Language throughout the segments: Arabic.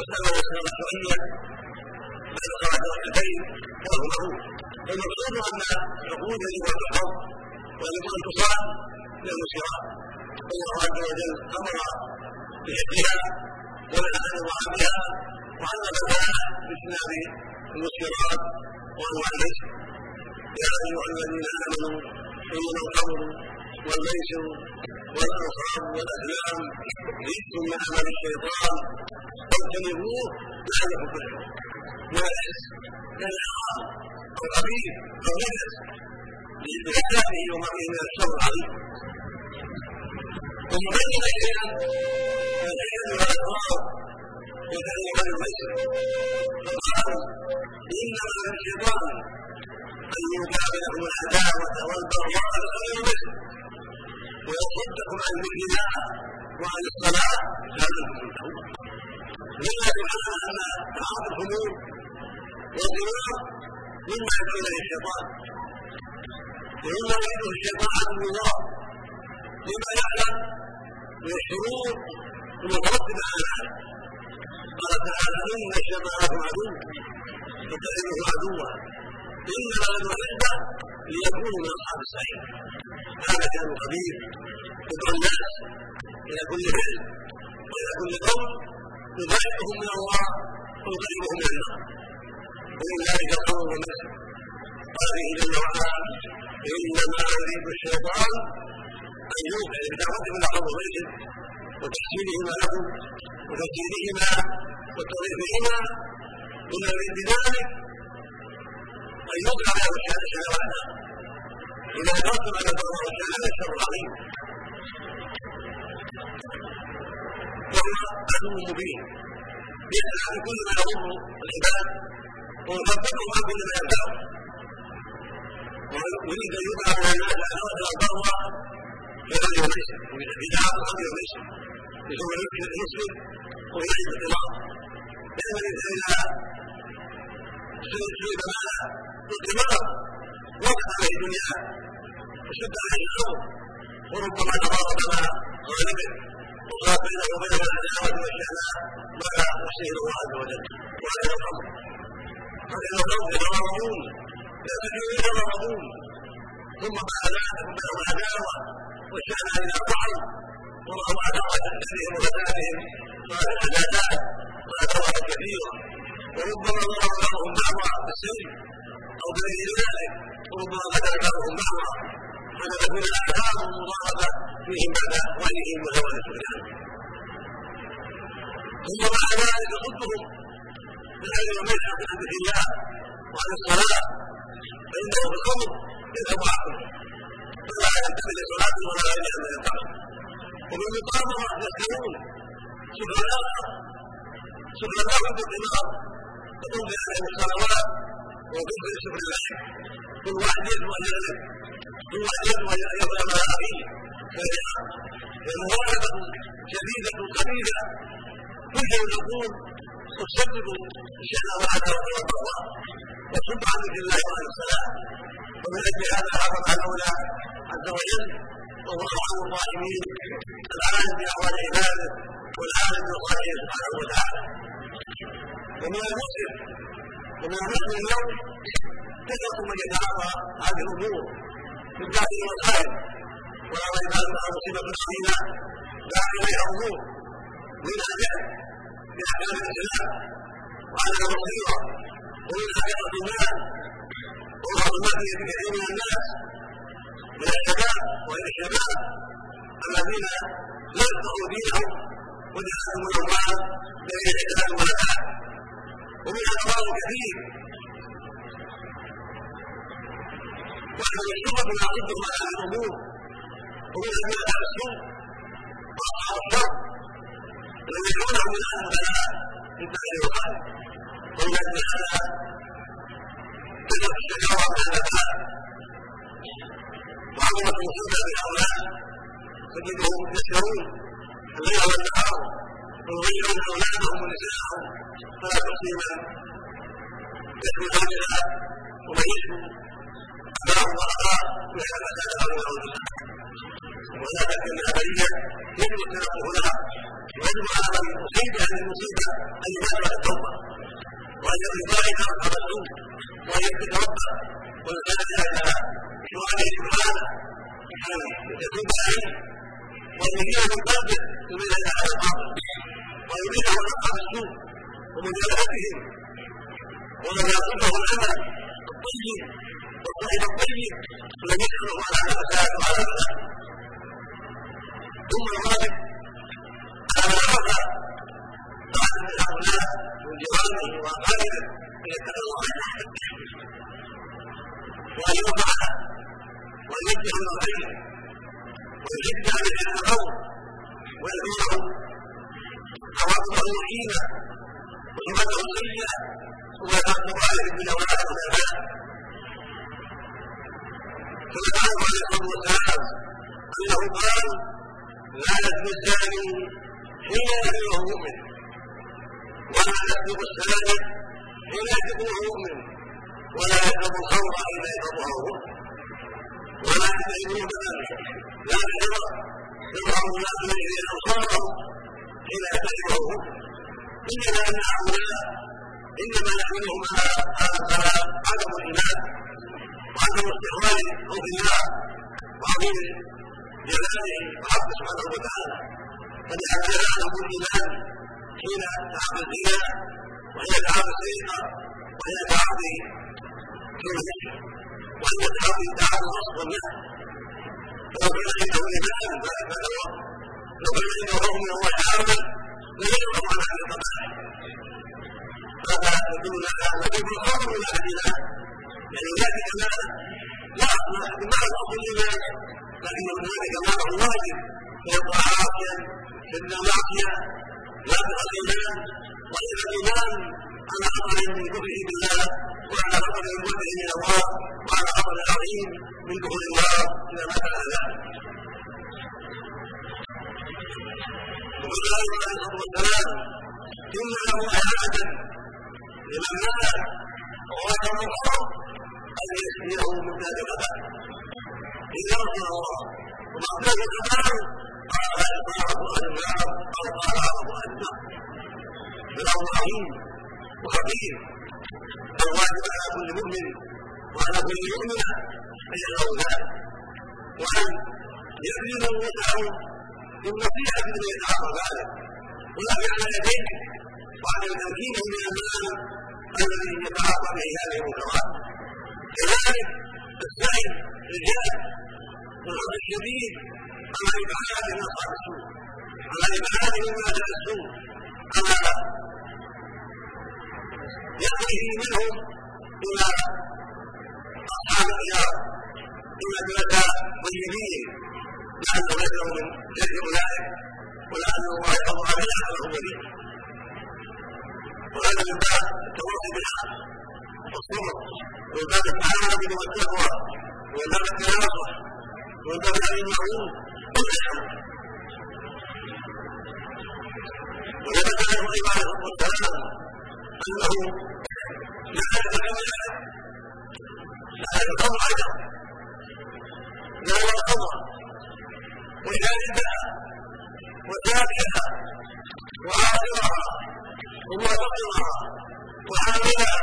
وسلم وسلم شرعيا بين قواعد وهو المقصود ان العقود يجب ان تحفظ ويجب أن تصان من المسيرات الله عز وجل أمر بحفظها ولعنه وعافها وعلم لها باجتناب المسيرات وانواع الرزق يا ايها الذين امنوا انما الخمر والميسر والانصاب والاهلام رزق من عمل الشيطان فاجتنبوه لعلكم تفلحون جالس من العار أو قبيل أو نجس لكلامه ومعه من الشر العظيم. ثم بين الينا العلم على الضرر وكذلك الميسر فقال انما للشيطان أن يوقع بينكم العداوة والبغضاء على غير الميسر ويصدكم عن ذكر الله وعن الصلاة. فهذا لما يعلم ان بعض الخمور والرواة مما يدعون إلى الشيطان ومما يدعو الشيطان عدو الله مما يعلم من الشرور المترتب على هذا قال تعالى ان الشيطان عدو فاتخذوه عدوا انما ندعو ليكونوا من اصحاب السعير هذا كان خبير يدعو الناس إلى كل علم والى كل قول يضايقهم من الله ويطيبهم من النار ولذلك قول قوله قاله جل وعلا إنما يريد الشيطان أن يوقع بدعوتهم إلى حضورهم وتحسينهما له وتزيينهما وتغييرهما ومن يريد بذلك أن يوقع له الشهوات اذا ترتب على الله تعالى شر عظيم وهو عدو مبين يسال عن كل ما يضر العباد ومثلها من الآثار ومن يريد أن يبعد عن الآثار إلى الضرورة فلا يميز ومن البدع فلا يميز يسمى يمكن أن يسلم ويعيش القراءة لأن الإنسان إذا سلم على القراءة وقع عليه دنياه وشد عليه الأمر وربما تضارب مع غالبه وصار بينه وبين العداوة والشهوة مع وصيه الله عز وجل وهذا الأمر فإن الموت إلى لأبيه لمرضون ثم بعد ذلك بينهم عداوة وشأن إلى بعض والله عداوة وجدتهم وغداتهم صالح العداء وعداوات كثيرة وربما ضرب بعضهم بعضا بالسلم أو بغير ذلك وربما غدر بعضهم بعضا حدثت من الأعداء والمضاربة فيهم بعد أخوانهم وزواج سبحانه ثم بعد ذلك صدهم من أجل عن ذكر الله وعن الصلاه فانه في الامر يذهب عقله فلا ينتهي لصلاته ولا غيرها من التعب ومن يقابل يسالون سبحان سبحان الله في الدماغ تقوم بهذه الصلوات وفي سبحان الله. كل واحد يدعو أن يغلب كل واحد يدعو أن يغلب على اخيه فهي مواهبه شديدة قليلة. كل يقول تسبب الشأن وعلى وقوة الله وتصد عن ذكر الله الصلاة ومن أجل هذا عرف الأولى عز وجل وهو أرحم الراحمين. العالم بأحوال عباده والعالم بأخلاقه سبحانه وتعالى. ومن المسلم ومن المسلم اليوم كثرة من يتعاطى هذه الأمور في الداخل والخارج ولا ريب أنها مصيبة عظيمة داخل إليها أمور. من الجهل بها كلام الكلام وعلى بصيره ومنها كثره المال من الناس من الشباب وغير الذين لا يفقهوا دينهم ودخلهم الاموال بغير حساب ولا حال ومنها كثير وأن الشرب لا يضر على الأمور ومنها ما السوء وأقع الشر يمنعونه من ان البلاء انتهى يقال قولا تعالى تدعو الشكاوى من البلاء وعظمه المصيبه بهؤلاء تجدهم يسهرون الليل والنهار ويضيعون اولادهم ونساءهم فلا تحصي يحمي زوجها ومن يشكو أباه وأخاه ويحمل ذلك غير ولا لكنها بريئة يجب التنبه لها ويجب على من اصيب هذه المصيبه ان يبادر التوبه وان يراعي اصحاب السوء وان يترك ربه ويسال إلى سؤاله سبحانه ان يتوب عليه وان يهديه من قلبه يميل إلى هذا الباطل وان يريده عن اصحاب السوء ومجالدتهم ومن يصده العمل الطيب والصحيح الطيب الذي يدخله على الفساد وعلى الفساد ثم الواجب من الخير ويشد عليه الخوف ويدعوه عواقبه وحيدا وسمعته سيئه يترتب عليه من أولاد والسلام انه قال لا يزني الزاني حين يزني مؤمن ولا يسلك السارق حين وهو مؤمن ولا يشرب الخمر حين يشربها مؤمن ولا يستعينون بذلك لا بحرى يظهر الناس اليه ابصارهم حين مؤمن انما ان هؤلاء انما يحملهم على على عدم الايمان وعدم استقبال خوف الله وعظيم جلاله وحقه سبحانه وتعالى فلهذا جعلهم الايمان حين تعب الزنا وحين تعب السرقه وحين تعب الكذب وحين تعب تعب النصب والنهب فلو كان عنده ايمان فلو لو كان عنده خوف من الله على هذه القبائل هذا يدل على احد الله يعني ذلك ما لا بمعنى الاصل الإيمان لكن هنالك معنى واجب عاصيا مثل المعصيه لا الإيمان وليس الايمان على خطر من كفره بالله وعلى خطر من من الله. خطر عظيم من دخول النار اذا مات على ذلك وقال عليه الصلاه والسلام إن له اعاده لمن مات وغادر الحرم أن يسقيه من ذات الابد إذا رسول الله. ومقصود الكمال قال اطاعه عن النار أو قال عرض عن النار بالامر عظيم وخطير الواجب على كل مؤمن وعلى كل مؤمنه ان ذلك وان يبذلوا وسعهم بالنصيحه لمن يتعاطى ذلك ولا على يديه وعلى تمكينه من المال الذي يتعاطى به هذه المنكرات كذلك السعي رجال والحب الشديد على إبعاد من اصحاب السوء على إبعاد مما جاء السوء. على يقضيه منهم إلى اصحاب الخيار اما جلساء طيبين لعله يشعر من شر اولئك ولعل الله يحفظ على الاولين وهذا من باب التواصي بالحق والصبر ومن باب التعاون والتقوى ومن باب التناصح ومن باب الامر بالمعروف وثبت له أيضا عليه الصلاه والسلام انه لا يتكلم لا يتكلم أيضا يتكلم واذا انتهى وتاركها وعاصرها ومعتقرها وحاملها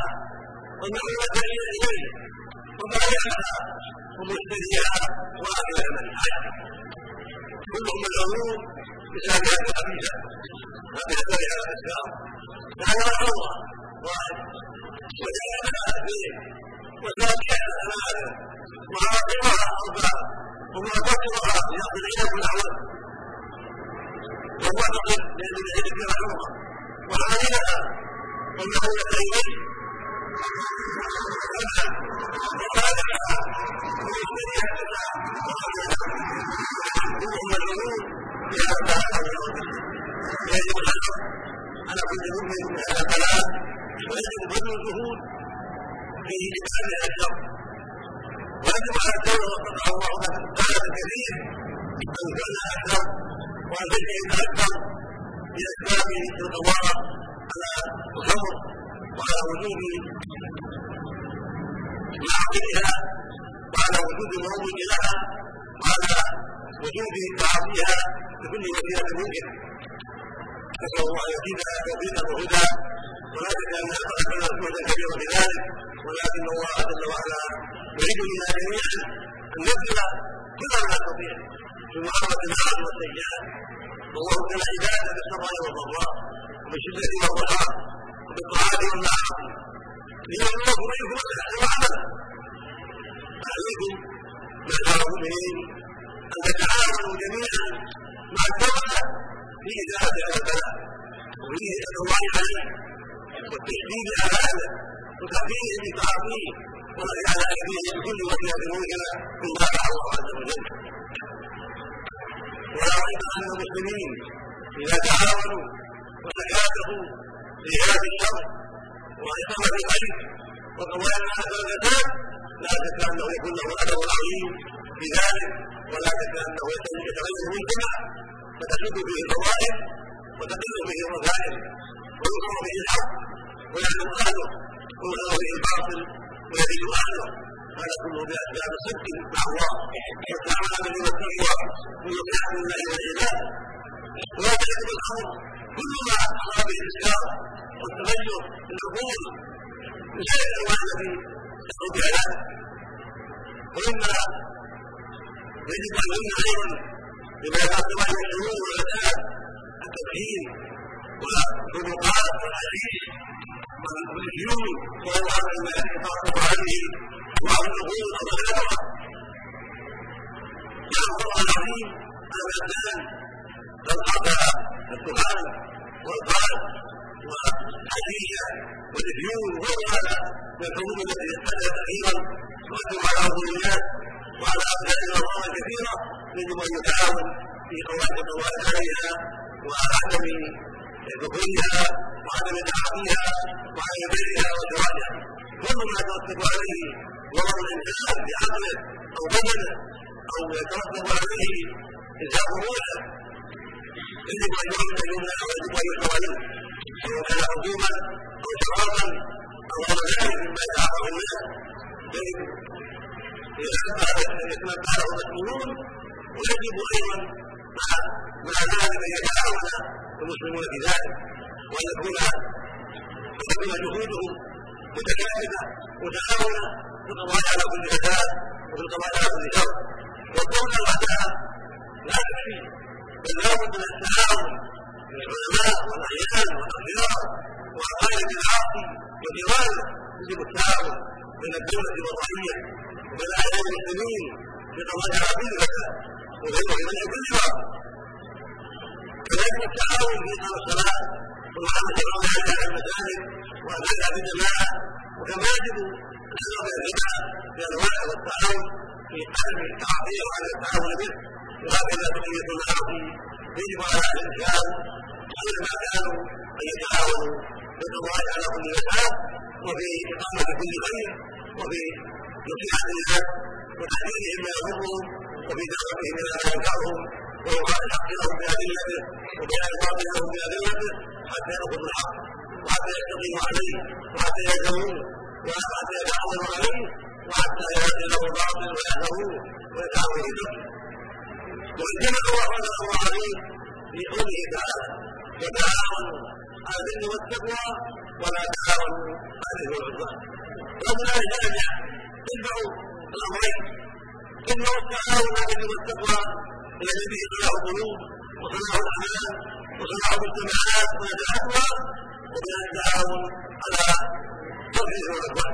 ومحمولة إليه. وبايعها ومشتريها واكل منها كلهم بسبب هذه الخبيثه هذه الدنيا على الاسلام لانها الله واحد. وجعلها اثنين وتاركها ثلاثة وعاقبها اربعه ومعتقرها ياخذ اليك الاعوان ومعتقد لأن العلم رحمها وعاملها ومحمولة اليه وخالفها ومشتريها كلهم وأن تجتهد أكثر في القضاء على الخمر وعلى وجود معقلها وعلى وجود المروج لها وعلى وجود تعاطيها بكل وسيله ممكنه نسال الله ان يزيدنا توفيقا وهدى ولا شك ان اخذنا جهدا كبيرا في ذلك ولكن الله جل وعلا يريد منا جميعا ان نبذل كل ما نستطيع محاربه الاعراض والسيئات والله ابتلى عباده بالسراء والضراء وبالشده والضحى وبالطاعات والمعاصي ليبلوكم ايكم احسن عملا عليكم معشر المؤمنين ان تتعاونوا جميعا مع الدولة في ازاله هذا البلاء وفي الله عليه والتشديد على اهله وتخفيف بتعاطيه والذي على ايديه بكل ممكنه مما فعل الله عز وجل ريب ان المسلمين إذا تعاونوا وتكاتفوا في هذا الشر وإقامة الخير وقضايا الناس والزكاه لا شك انه يكون له اثر عظيم في ذلك ولا شك انه يتغير المجتمع فتشد فيه الفضائل وتقل به الرذائل. ويظهر به الحق ويعلم أهله ويظهر به الباطل ويزيد أهله. هذا كله باسباب صدق مع الله. والتعامل بالتقوى ويطيع الله والعباد تجد الامر كل ما أصاب به الاسلام والتغير في العقول من شيء الانواع التي تدعو بها ذلك ومما يجب أن يمنع أيضا بما يترتب على الشرور والفساد التدخين والطرقات والحشيش والديون وانواع ما يترتب عليه بعض العقول والغلبه جاء القران العظيم قد قطع الدخان والقاد والحشيشه والديون وغير هذا من الحلول التي حدثت أخيرا تؤثر على عقول وعلى افعال الاضرار كثيره يجب يتعاون في قواعد القواعد عليها وعلى عدم دخولها وعدم تعاطيها وعدم بيعها وشرائها كل ما يترتب عليه ضرر الانسان بعقله أو بدنه أو يترتب عليه روحه يجب ان يؤمن يمنع ويجب ان يحذر منه سواء كان حكومه أو شرارا أو غير ذلك مما يتعاطى الناس يجب أن يتنبه له المسؤولون ويجب أيضا مع مع ذلك ان يتعاون المسلمون في ذلك وان يكون جهودهم متكامله متعاونه في القضاء على كل فساد وفي القضاء على كل شر لا تكفي بل من التعاون من العلماء والاعيان والأخيار وعقائد العاصي وجيرانه يجب التعاون بين الدولة والرعيه وبين المسلمين في قضاء كل فساد وغيره من كل باطل كذلك التعاون في اقام الصلاة والعمل على المساجد يجب الربا في انواعه والتعاون في عدم تعاطيه وعدم التعاون به وهكذا بقيه المعاصي يجب على الاسلام كلما كانوا ان يتعاونوا في القضاء على كل مسألة وفي إقامة كل خير وفي نصيحة الناس وتحذيرهم ما يضرهم وفي دعوتهم إلى ما ينفعهم وإظهار الحق لهم بأدلته وبيان الباطل لهم بأدلته حتى يأخذوا الحق وحتى يستقيموا عليه وحتى يلزموه وحتى يتعاونوا عليه وحتى يأتي له الباطل ويحذروه ويتعاونوا به وإن جمعوا وحمد الله عليه في قوله تعالى وتعاونوا على البر والتقوى ولا تعاونوا على الاثم والعدوان ومن ذلك ان يتبعوا الامرين اما التعاون على البر والتقوى الذي به صلاح القلوب وصلاح الاعمال وصلاح المجتمعات ونجاحها ومن التعاون على ترك الاثم والعدوان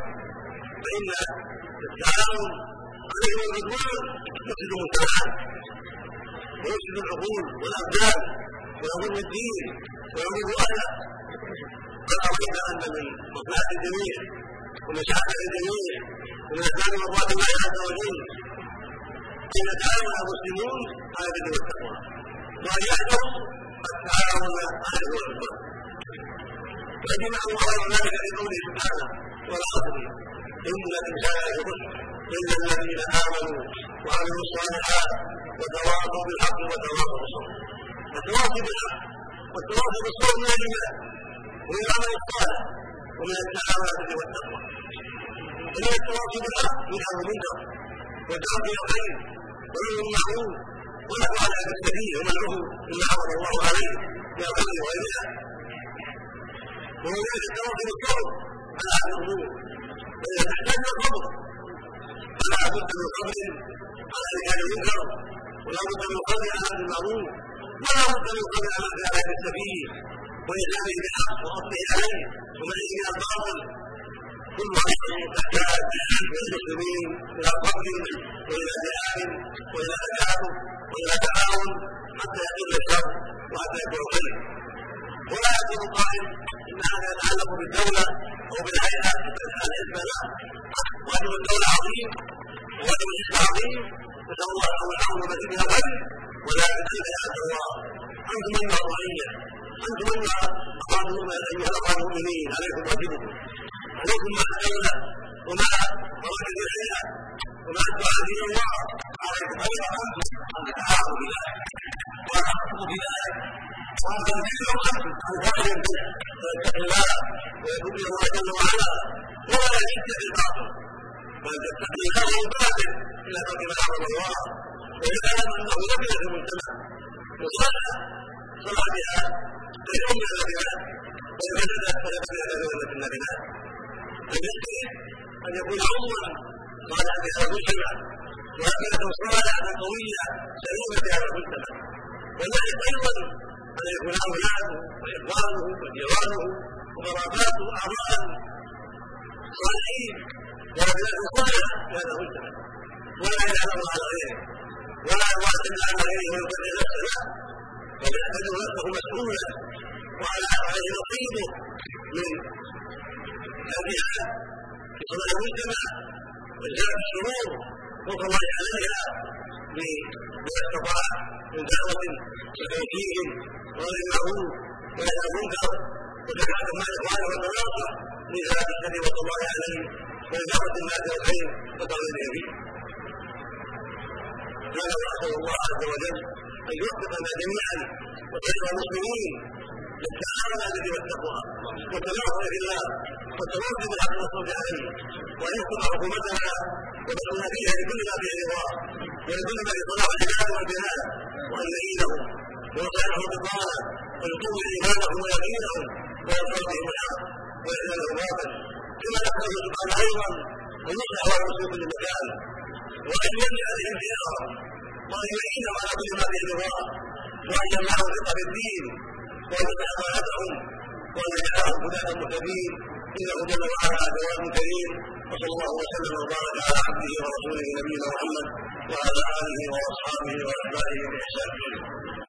فان التعاون على الاثم والعدوان يفسد المجتمعات ويفسد العقول والابدان ويضر الدين ويضر اهله قد راينا ان من مصلحه الجميع سعاده الجميع ومن اسباب مرضات الله عز وجل ان يتعاون المسلمون على البر والتقوى وان يحذروا التعاون على الاثم والعدوان فجمع الله ذلك في قوله سبحانه والعصر. إن الانسان لفي الا الذين آمنوا وعملوا الصالحات وتواصوا بالحق وتواصوا بالصبر. التواصي بالحق. والتواصي بالصبر من الإيمان. ومن العمل الصالح. ومن التعاونة والتقوى. ومن التواصي بالحق من أمر المنكر إلى الخير. ومن المعروف ونحو على بالسبيل ومنعه مما أمر الله عليه من الخير الصبر فلا بد من صبر على رجال المنكر ولا من صبر على المعروف ولا من صبر على هذا السبيل وإلزامه بالحق ورده عليه ومنعه من الباطل هذا تحتاج للمسلمين إلى صبر وإلى جهاد والى تكاتف والى تعاون حتى يقل الشر وحتى يكون الخير ولا يكون قائل ان هذا يتعلق بالدولة أو بالهيئة الحزب لا واجب الدولة عظيم وواجب الحزب عظيم نسال الله له من الخير ولكن كيف يا عبد الله أنتم ايها الرعيه أنتم أيها ايها المؤمنين عليكم واجبكم. عليكم مع الدولة ومع مراكز الحياة ومع الدعاء إلى الله. عليكم أيضا. ان تتعاونوا بذلك وتحققوا بذلك تنزلوا أنتم عن فعل ويتقي الله ويتوب إلى الله جل وعلا ولا في الباطل بل تتقي الله الباطل إلى ما حرم الله ويعلم انه لم في صلى بها خير من النبيات ويتجدد فيتبع ذلك في النبيات فيكفي ان يكون عمرا صالحا في هذا المجتمع وأفئدة صالحة قوية سليمة في هذا المجتمع وذلك أيضا أن يكون أولاده وإخوانه وجيرانه وقراباته أعضاء صالحين وأبناء صالحة هذا المجتمع ولا يعلم على غيره ولا يعتمد على غيره ويبرر نفسه لا بل يعتبر نفسه مسؤولا وعلى عليه نصيبه من الجهاد في صلاح المجتمع وإزالة الشرور فضل الله عليها بما استطاع من دعوة وتوجيه وغير المعروف ونهي المنكر وزكاة مع إخوانه والمناصر لإزالة فضل الله عليه وإجابة الناس الخير وتغييره فيه هذا وأسأل الله عز وجل أن يوفقنا جميعا وسائر المسلمين للتعاون على البر والتقوى والتناصر في الله والتواصي بالحق والصبر عليه وأن يحكم حكومتنا ودخلنا فيها لكل ما فيه رضاه ولكل ما في صلاح العباد والبلاد وان يعينهم ويصالحهم بطاله ويقوم إيمانهم ويقينهم وينصر بهم الحق ويحل الباطل كما نسال سبحانه أيضا ان يصلح الله في كل مكان وان يملا عليهم ديارهم وأن يعينهم على كل ما فيه رضاه وأن يمنعهم في الدين وأن يفتح امانتهم وأن يجعلهم هداة مهتدين. إنه جل وعلا جواد كريم وصلى الله وسلم وبارك على عبده ورسوله نبينا محمد وعلى آله وأصحابه وأتباعه بإحسان